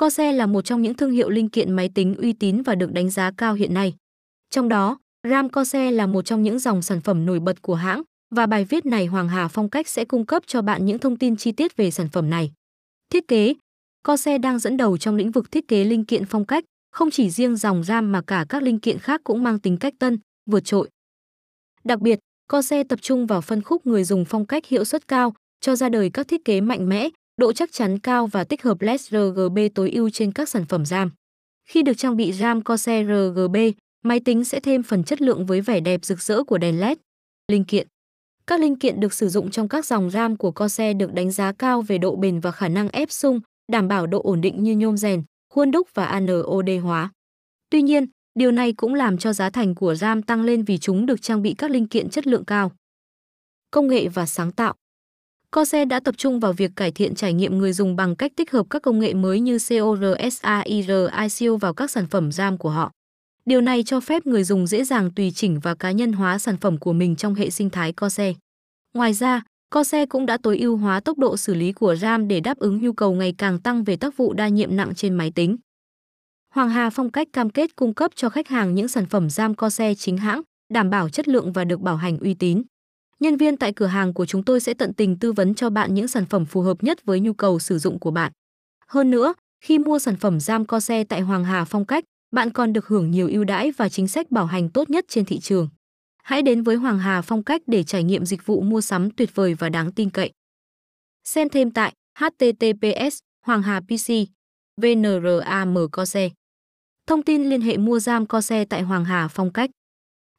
Corsair là một trong những thương hiệu linh kiện máy tính uy tín và được đánh giá cao hiện nay. Trong đó, RAM Corsair là một trong những dòng sản phẩm nổi bật của hãng và bài viết này Hoàng Hà Phong cách sẽ cung cấp cho bạn những thông tin chi tiết về sản phẩm này. Thiết kế Corsair đang dẫn đầu trong lĩnh vực thiết kế linh kiện phong cách, không chỉ riêng dòng RAM mà cả các linh kiện khác cũng mang tính cách tân, vượt trội. Đặc biệt, Corsair tập trung vào phân khúc người dùng phong cách hiệu suất cao, cho ra đời các thiết kế mạnh mẽ, độ chắc chắn cao và tích hợp LED RGB tối ưu trên các sản phẩm RAM. Khi được trang bị RAM Corsair RGB, máy tính sẽ thêm phần chất lượng với vẻ đẹp rực rỡ của đèn LED. Linh kiện Các linh kiện được sử dụng trong các dòng RAM của Corsair được đánh giá cao về độ bền và khả năng ép sung, đảm bảo độ ổn định như nhôm rèn, khuôn đúc và ANOD hóa. Tuy nhiên, điều này cũng làm cho giá thành của RAM tăng lên vì chúng được trang bị các linh kiện chất lượng cao. Công nghệ và sáng tạo Corsair đã tập trung vào việc cải thiện trải nghiệm người dùng bằng cách tích hợp các công nghệ mới như CORSAIR ICO vào các sản phẩm RAM của họ. Điều này cho phép người dùng dễ dàng tùy chỉnh và cá nhân hóa sản phẩm của mình trong hệ sinh thái Corsair. Ngoài ra, Corsair cũng đã tối ưu hóa tốc độ xử lý của RAM để đáp ứng nhu cầu ngày càng tăng về tác vụ đa nhiệm nặng trên máy tính. Hoàng Hà Phong cách cam kết cung cấp cho khách hàng những sản phẩm RAM Corsair chính hãng, đảm bảo chất lượng và được bảo hành uy tín. Nhân viên tại cửa hàng của chúng tôi sẽ tận tình tư vấn cho bạn những sản phẩm phù hợp nhất với nhu cầu sử dụng của bạn. Hơn nữa, khi mua sản phẩm giam co xe tại Hoàng Hà Phong cách, bạn còn được hưởng nhiều ưu đãi và chính sách bảo hành tốt nhất trên thị trường. Hãy đến với Hoàng Hà Phong cách để trải nghiệm dịch vụ mua sắm tuyệt vời và đáng tin cậy. Xem thêm tại https Hoàng Hà PC VNRAM Corsair. Thông tin liên hệ mua giam co xe tại Hoàng Hà Phong cách.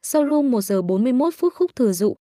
Showroom 1 giờ 41 phút khúc thừa dụ,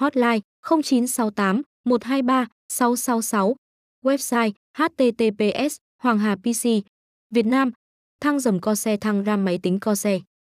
hotline 0968 123 666. Website https Hoàng Hà PC Việt Nam Thăng dầm co xe thăng ram máy tính co xe